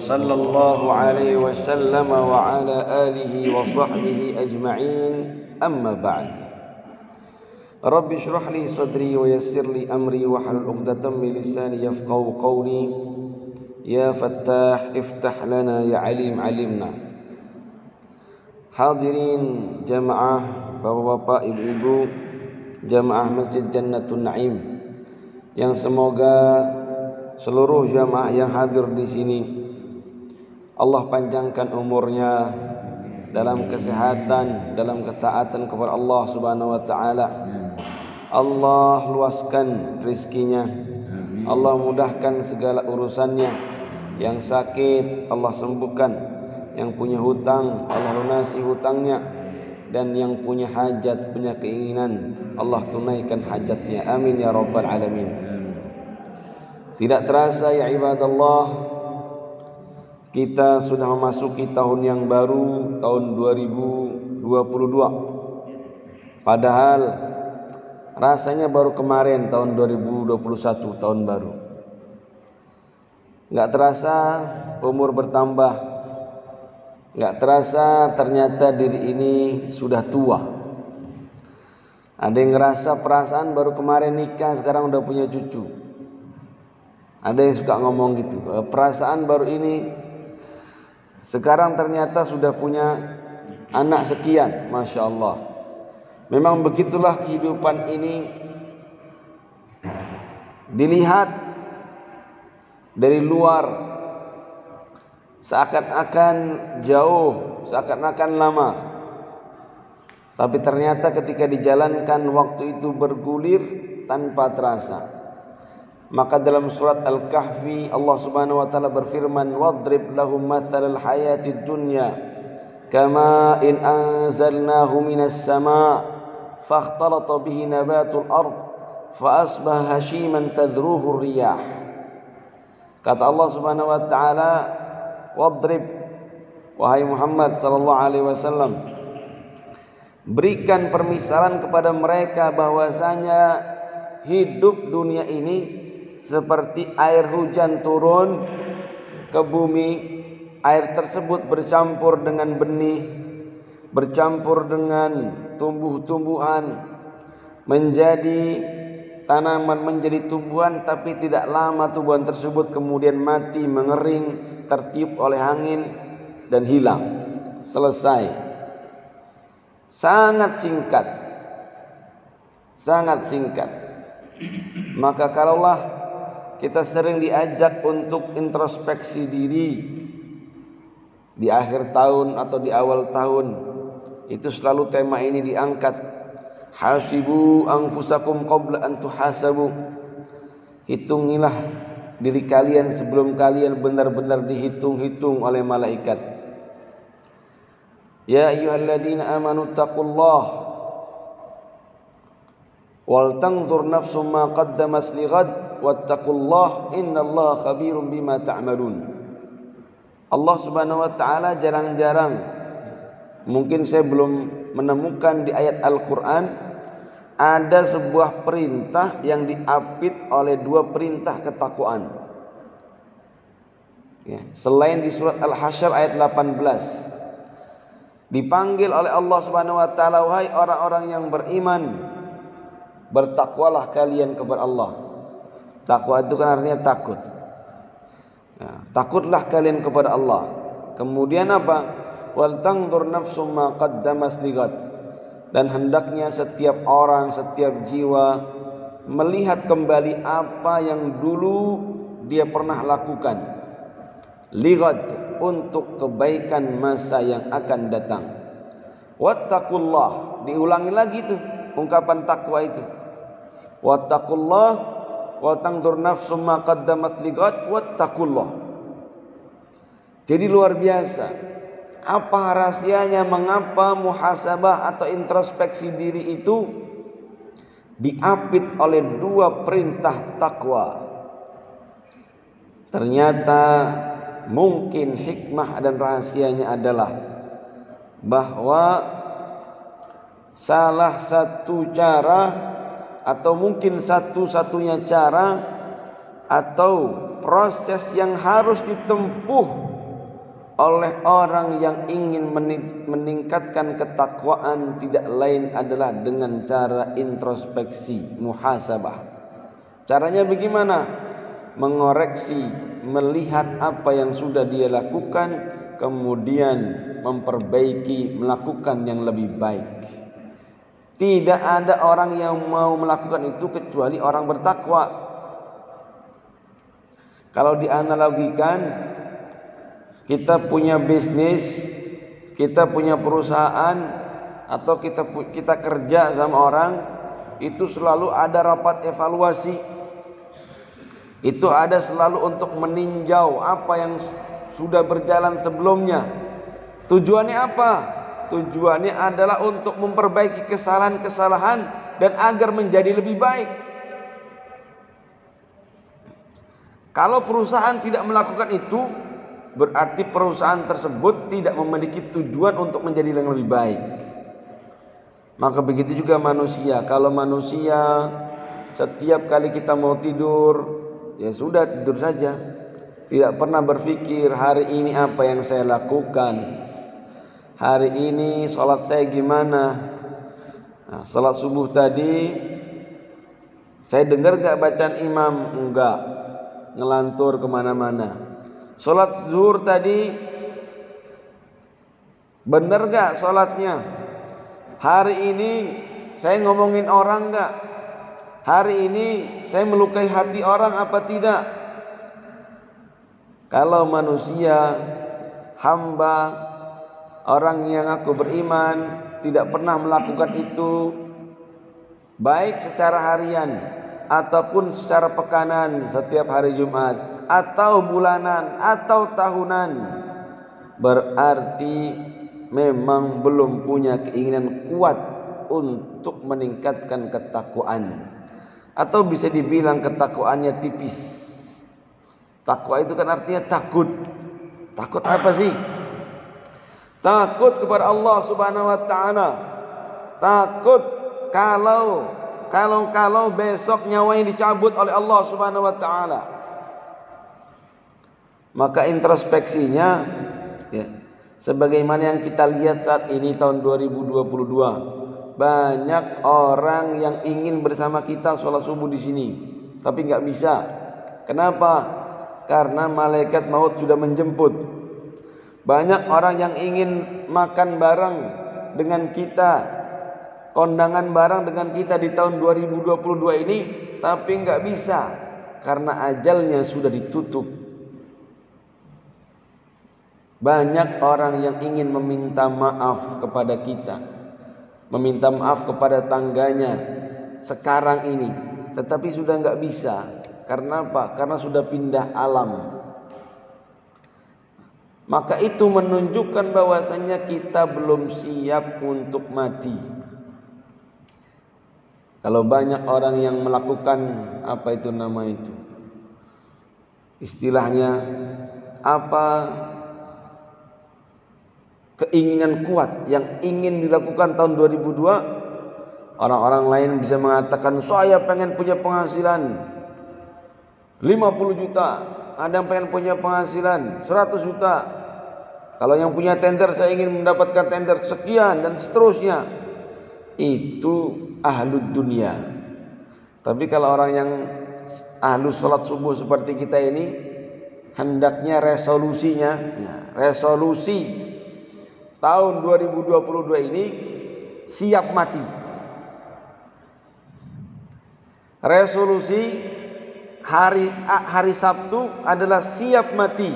صلى الله عليه وسلم وعلى آله وصحبه أجمعين. أما بعد رب اشرح لي صدري ويسر لي أمري واحلل عقدة من لساني يفقهوا قولي. يا فتاح افتح لنا يا عليم علمنا. Hadirin jamaah bapak-bapak ibu-ibu jamaah Masjid Jannatul Naim yang semoga seluruh jamaah yang hadir di sini Allah panjangkan umurnya dalam kesehatan, dalam ketaatan kepada Allah Subhanahu wa taala. Allah luaskan rizkinya. Allah mudahkan segala urusannya. Yang sakit Allah sembuhkan yang punya hutang Allah lunasi hutangnya dan yang punya hajat punya keinginan Allah tunaikan hajatnya amin ya rabbal alamin tidak terasa ya ibadallah kita sudah memasuki tahun yang baru tahun 2022 padahal rasanya baru kemarin tahun 2021 tahun baru Enggak terasa umur bertambah Gak terasa ternyata diri ini sudah tua. Ada yang ngerasa perasaan baru kemarin nikah sekarang udah punya cucu. Ada yang suka ngomong gitu. Eh, perasaan baru ini sekarang ternyata sudah punya anak sekian. Masya Allah. Memang begitulah kehidupan ini dilihat dari luar seakan-akan jauh, seakan-akan lama. Tapi ternyata ketika dijalankan waktu itu bergulir tanpa terasa. Maka dalam surat Al-Kahfi Allah Subhanahu wa taala berfirman wadrib lahum mathalal hayatid dunya kama in anzalnahu minas sama fakhtalata bihi nabatul ard asbaha hashiman tadruhu riyah. Kata Allah Subhanahu wa taala wadrib wahai Muhammad sallallahu alaihi wasallam berikan permisalan kepada mereka bahwasanya hidup dunia ini seperti air hujan turun ke bumi air tersebut bercampur dengan benih bercampur dengan tumbuh-tumbuhan menjadi tanaman menjadi tumbuhan tapi tidak lama tumbuhan tersebut kemudian mati mengering tertiup oleh angin dan hilang. Selesai. Sangat singkat. Sangat singkat. Maka kalaulah kita sering diajak untuk introspeksi diri di akhir tahun atau di awal tahun itu selalu tema ini diangkat Hasibu anfusakum qabla an tuhasabu. Hitungilah diri kalian sebelum kalian benar-benar dihitung-hitung oleh malaikat. Ya ayyuhalladzina amanu taqullah wal tanzur nafsum ma qaddamas lighad wattaqullah innallaha khabirum bima ta'malun. Allah Subhanahu wa taala jarang-jarang mungkin saya belum menemukan di ayat Al-Qur'an ada sebuah perintah yang diapit oleh dua perintah ketakwaan. Ya, selain di surat Al-Hasyr ayat 18 dipanggil oleh Allah Subhanahu wa taala wahai orang-orang yang beriman bertakwalah kalian kepada Allah. Takwa itu kan artinya takut. Ya, takutlah kalian kepada Allah. Kemudian apa? Wal tangdur nafsum ma qaddamas dan hendaknya setiap orang, setiap jiwa melihat kembali apa yang dulu dia pernah lakukan. Ligad untuk kebaikan masa yang akan datang. Wattaqullah, diulangi lagi itu ungkapan takwa itu. Wattaqullah wa tangdur nafsum ma qaddamat ligad wattaqullah. Jadi luar biasa apa rahasianya mengapa muhasabah atau introspeksi diri itu diapit oleh dua perintah takwa. Ternyata mungkin hikmah dan rahasianya adalah bahwa salah satu cara atau mungkin satu-satunya cara atau proses yang harus ditempuh oleh orang yang ingin meningkatkan ketakwaan tidak lain adalah dengan cara introspeksi, muhasabah. Caranya bagaimana? Mengoreksi, melihat apa yang sudah dia lakukan, kemudian memperbaiki, melakukan yang lebih baik. Tidak ada orang yang mau melakukan itu kecuali orang bertakwa. Kalau dianalogikan kita punya bisnis, kita punya perusahaan atau kita kita kerja sama orang itu selalu ada rapat evaluasi. Itu ada selalu untuk meninjau apa yang sudah berjalan sebelumnya. Tujuannya apa? Tujuannya adalah untuk memperbaiki kesalahan-kesalahan dan agar menjadi lebih baik. Kalau perusahaan tidak melakukan itu, berarti perusahaan tersebut tidak memiliki tujuan untuk menjadi yang lebih baik. Maka begitu juga manusia. Kalau manusia setiap kali kita mau tidur, ya sudah tidur saja. Tidak pernah berpikir hari ini apa yang saya lakukan. Hari ini sholat saya gimana. Nah, sholat subuh tadi saya dengar gak bacaan imam? Enggak. Ngelantur ke mana-mana. Sholat zuhur tadi benar gak sholatnya? Hari ini saya ngomongin orang gak? Hari ini saya melukai hati orang apa tidak? Kalau manusia hamba orang yang aku beriman tidak pernah melakukan itu baik secara harian ataupun secara pekanan setiap hari Jumat atau bulanan atau tahunan. Berarti memang belum punya keinginan kuat untuk meningkatkan ketakwaan. Atau bisa dibilang ketakwaannya tipis. Takwa itu kan artinya takut. Takut apa sih takut kepada Allah Subhanahu wa taala. Takut kalau kalau kalau besok nyawanya dicabut oleh Allah Subhanahu wa taala. Maka introspeksinya ya, sebagaimana yang kita lihat saat ini tahun 2022 banyak orang yang ingin bersama kita sholat subuh di sini tapi nggak bisa. Kenapa? Karena malaikat maut sudah menjemput banyak orang yang ingin makan bareng dengan kita kondangan bareng dengan kita di tahun 2022 ini tapi nggak bisa karena ajalnya sudah ditutup banyak orang yang ingin meminta maaf kepada kita, meminta maaf kepada tangganya sekarang ini, tetapi sudah nggak bisa. Karena apa? Karena sudah pindah alam. Maka itu menunjukkan bahwasanya kita belum siap untuk mati. Kalau banyak orang yang melakukan apa itu nama itu? Istilahnya apa keinginan kuat yang ingin dilakukan tahun 2002 orang-orang lain bisa mengatakan saya pengen punya penghasilan 50 juta ada yang pengen punya penghasilan 100 juta. Kalau yang punya tender saya ingin mendapatkan tender sekian dan seterusnya. Itu ahlu dunia. Tapi kalau orang yang ahlu sholat subuh seperti kita ini hendaknya resolusinya ya, resolusi. Tahun 2022 ini siap mati. Resolusi hari hari Sabtu adalah siap mati.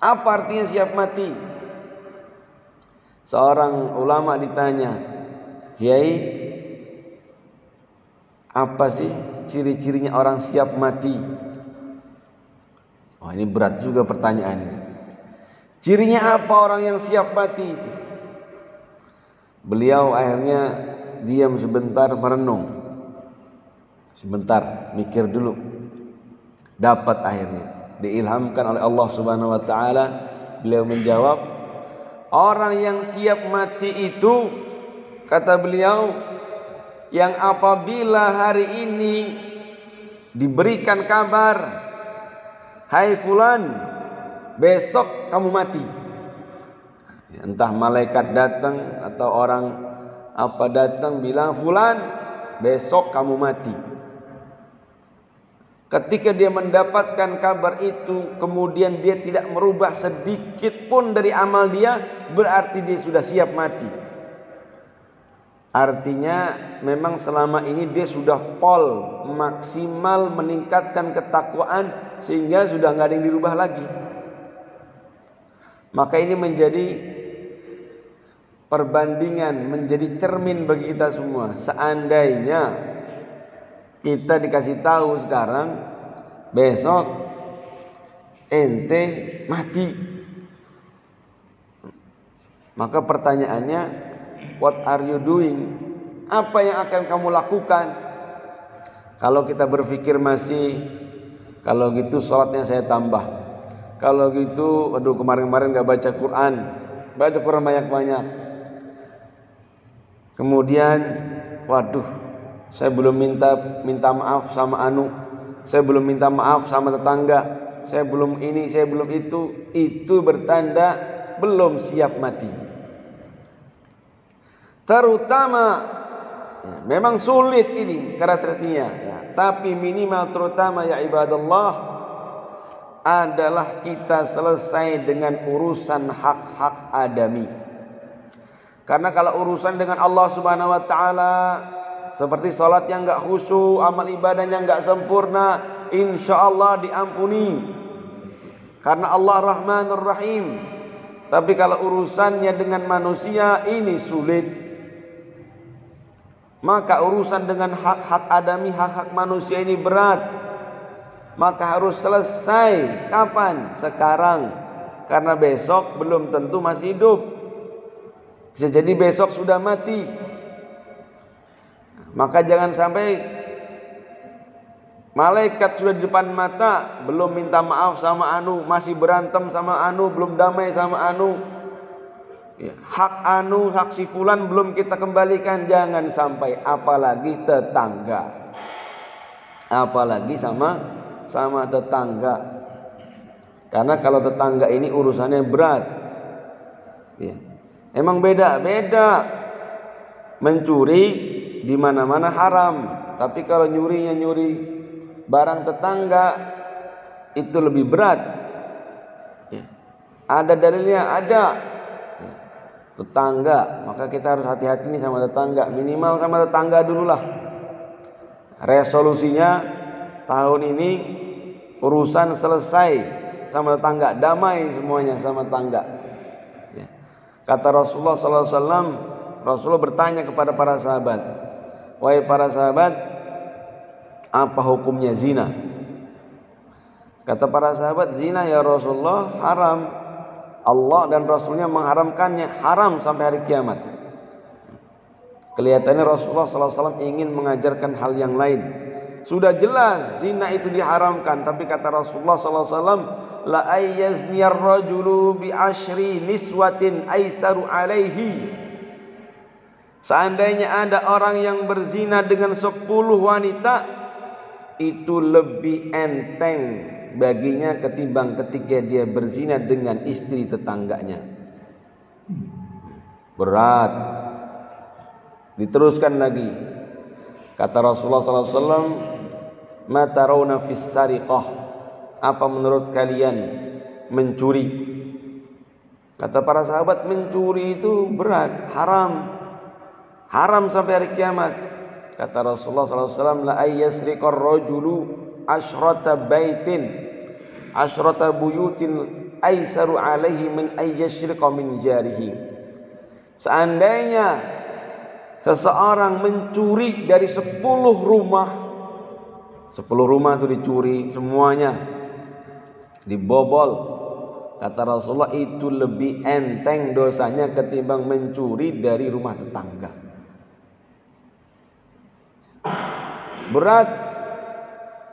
Apa artinya siap mati? Seorang ulama ditanya, "Kiai, apa sih ciri-cirinya orang siap mati?" Oh, ini berat juga pertanyaan ini. Cirinya apa orang yang siap mati itu? Beliau akhirnya diam sebentar merenung. Sebentar, mikir dulu. Dapat akhirnya diilhamkan oleh Allah Subhanahu wa taala. Beliau menjawab, orang yang siap mati itu kata beliau yang apabila hari ini diberikan kabar hai fulan besok kamu mati entah malaikat datang atau orang apa datang bilang fulan besok kamu mati ketika dia mendapatkan kabar itu kemudian dia tidak merubah sedikit pun dari amal dia berarti dia sudah siap mati Artinya memang selama ini dia sudah pol maksimal meningkatkan ketakwaan sehingga sudah nggak ada yang dirubah lagi. Maka ini menjadi perbandingan, menjadi cermin bagi kita semua. Seandainya kita dikasih tahu sekarang, besok ente mati. Maka pertanyaannya, What are you doing? Apa yang akan kamu lakukan? Kalau kita berpikir masih kalau gitu sholatnya saya tambah. Kalau gitu, aduh kemarin-kemarin gak baca Quran, baca Quran banyak-banyak. Kemudian, waduh, saya belum minta minta maaf sama Anu, saya belum minta maaf sama tetangga, saya belum ini, saya belum itu. Itu bertanda belum siap mati. Terutama ya, memang sulit ini karakternya. Ya, tapi minimal terutama ya ibadallah adalah kita selesai dengan urusan hak-hak adami. Karena kalau urusan dengan Allah Subhanahu wa taala seperti salat yang enggak khusyuk, amal ibadahnya enggak sempurna, insyaallah diampuni. Karena Allah Rahmanur Rahim. Tapi kalau urusannya dengan manusia ini sulit maka urusan dengan hak-hak adami, hak-hak manusia ini berat. Maka harus selesai. Kapan? Sekarang. Karena besok belum tentu masih hidup. Bisa jadi besok sudah mati. Maka jangan sampai malaikat sudah di depan mata, belum minta maaf sama Anu, masih berantem sama Anu, belum damai sama Anu, Ya, hak anu, hak si fulan belum kita kembalikan jangan sampai apalagi tetangga. Apalagi sama sama tetangga. Karena kalau tetangga ini urusannya berat. Ya. Emang beda, beda. Mencuri di mana-mana haram, tapi kalau nyurinya nyuri barang tetangga itu lebih berat. Ya. Ada dalilnya, ada. Tetangga. Maka kita harus hati-hati nih sama tetangga. Minimal sama tetangga dulu lah resolusinya tahun ini urusan selesai sama tetangga. Damai semuanya sama tetangga. Ya. kata Rasulullah SAW Rasulullah bertanya kepada para sahabat wahai para sahabat apa hukumnya zina kata para sahabat zina ya Rasulullah haram Allah dan Rasulnya mengharamkannya haram sampai hari kiamat. Kelihatannya Rasulullah SAW ingin mengajarkan hal yang lain. Sudah jelas zina itu diharamkan, tapi kata Rasulullah SAW, la ayyazniyar rajulu bi ashri niswatin aisaru alaihi. Seandainya ada orang yang berzina dengan sepuluh wanita, itu lebih enteng baginya ketimbang ketika dia berzina dengan istri tetangganya. Berat. Diteruskan lagi. Kata Rasulullah SAW, Mata rauna fis sariqah. Apa menurut kalian mencuri? Kata para sahabat, mencuri itu berat, haram. Haram sampai hari kiamat. Kata Rasulullah SAW, La ayyasriqar rajulu asyrata baitin asyrata buyutin aisaru alaihi min ayyashriqa min jarihi seandainya seseorang mencuri dari sepuluh rumah sepuluh rumah itu dicuri semuanya dibobol kata Rasulullah itu lebih enteng dosanya ketimbang mencuri dari rumah tetangga berat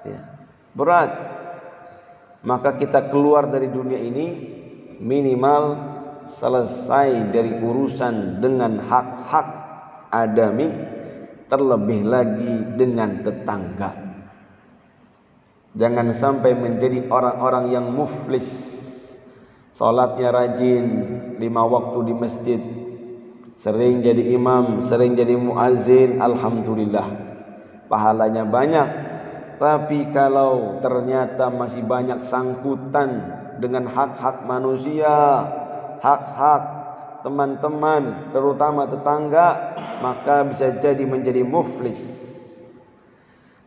ya, berat maka kita keluar dari dunia ini minimal selesai dari urusan dengan hak-hak adami terlebih lagi dengan tetangga Jangan sampai menjadi orang-orang yang muflis. Salatnya rajin, lima waktu di masjid. Sering jadi imam, sering jadi muazzin, alhamdulillah. Pahalanya banyak. Tapi kalau ternyata masih banyak sangkutan dengan hak-hak manusia, hak-hak teman-teman, terutama tetangga, maka bisa jadi menjadi muflis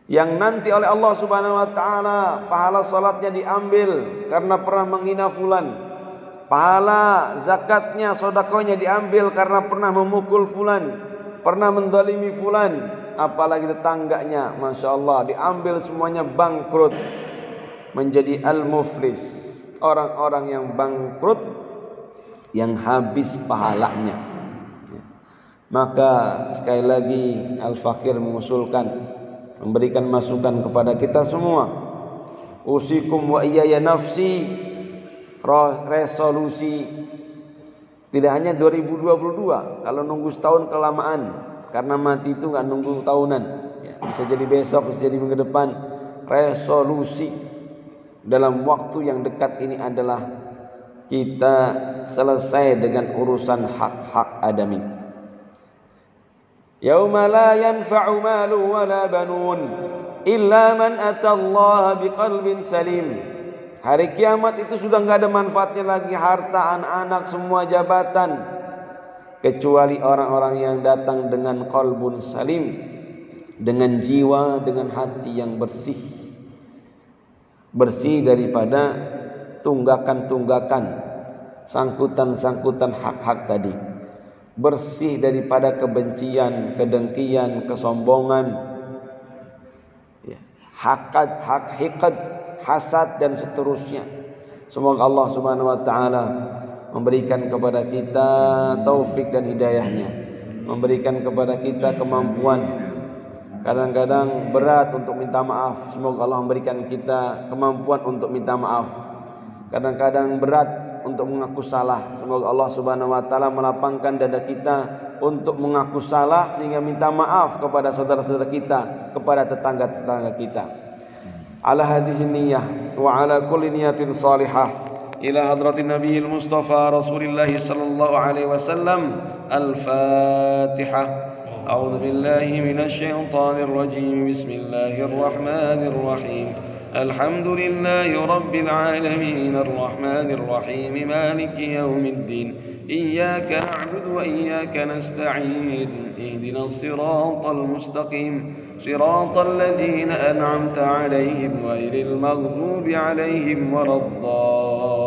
yang nanti oleh Allah Subhanahu wa taala pahala salatnya diambil karena pernah menghina fulan. Pahala zakatnya, sedekahnya diambil karena pernah memukul fulan, pernah mendalimi fulan, apalagi tetangganya, masya Allah diambil semuanya bangkrut menjadi al-muflis, orang-orang yang bangkrut yang habis pahalanya. Maka sekali lagi Al-Fakir mengusulkan memberikan masukan kepada kita semua. Usikum wa iyaya nafsi resolusi. Tidak hanya 2022 kalau nunggu setahun kelamaan karena mati itu nggak nunggu tahunan. Ya, bisa jadi besok bisa jadi minggu depan. Resolusi dalam waktu yang dekat ini adalah kita selesai dengan urusan hak-hak adami. Yauma la yanfa'u malu wa la banun illa man atallaha biqalbin salim. Hari kiamat itu sudah nggak ada manfaatnya lagi. Harta, anak-anak, semua jabatan, kecuali orang-orang yang datang dengan kolbun salim dengan jiwa dengan hati yang bersih. Bersih daripada tunggakan-tunggakan sangkutan-sangkutan hak-hak tadi. Bersih daripada kebencian, kedengkian, kesombongan, ya, hakad, hak hikad, hasad dan seterusnya. Semoga Allah Subhanahu wa taala memberikan kepada kita taufik dan hidayahnya, memberikan kepada kita kemampuan. Kadang-kadang berat untuk minta maaf. Semoga Allah memberikan kita kemampuan untuk minta maaf. Kadang-kadang berat untuk mengaku salah. Semoga Allah Subhanahu wa taala melapangkan dada kita untuk mengaku salah sehingga minta maaf kepada saudara-saudara kita, kepada tetangga-tetangga kita. Ala hadhihi niyyah wa ala kulli niyatin salihah ila hadratin nabiyil mustafa rasulillah sallallahu alaihi wasallam al-fatihah أعوذ بالله من الشيطان الرجيم. بسم الله الرحمن الرحيم. الحمد لله رب العالمين. الرحمن الرحيم. مالك يوم الدين. إياك نعبد وإياك نستعين. اهدنا الصراط المستقيم. صراط الذين أنعمت عليهم غير المغضوب عليهم ولا الضالين.